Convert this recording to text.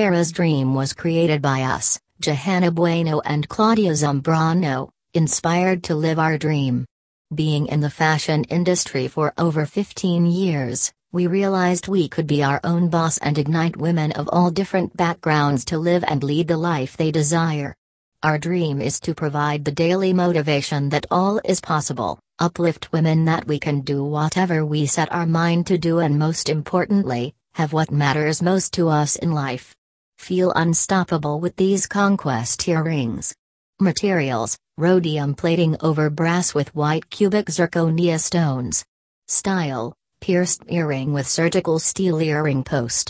Farrah's dream was created by us, Johanna Bueno and Claudia Zambrano, inspired to live our dream. Being in the fashion industry for over 15 years, we realized we could be our own boss and ignite women of all different backgrounds to live and lead the life they desire. Our dream is to provide the daily motivation that all is possible, uplift women that we can do whatever we set our mind to do, and most importantly, have what matters most to us in life. Feel unstoppable with these conquest earrings. Materials Rhodium plating over brass with white cubic zirconia stones. Style Pierced earring with surgical steel earring post.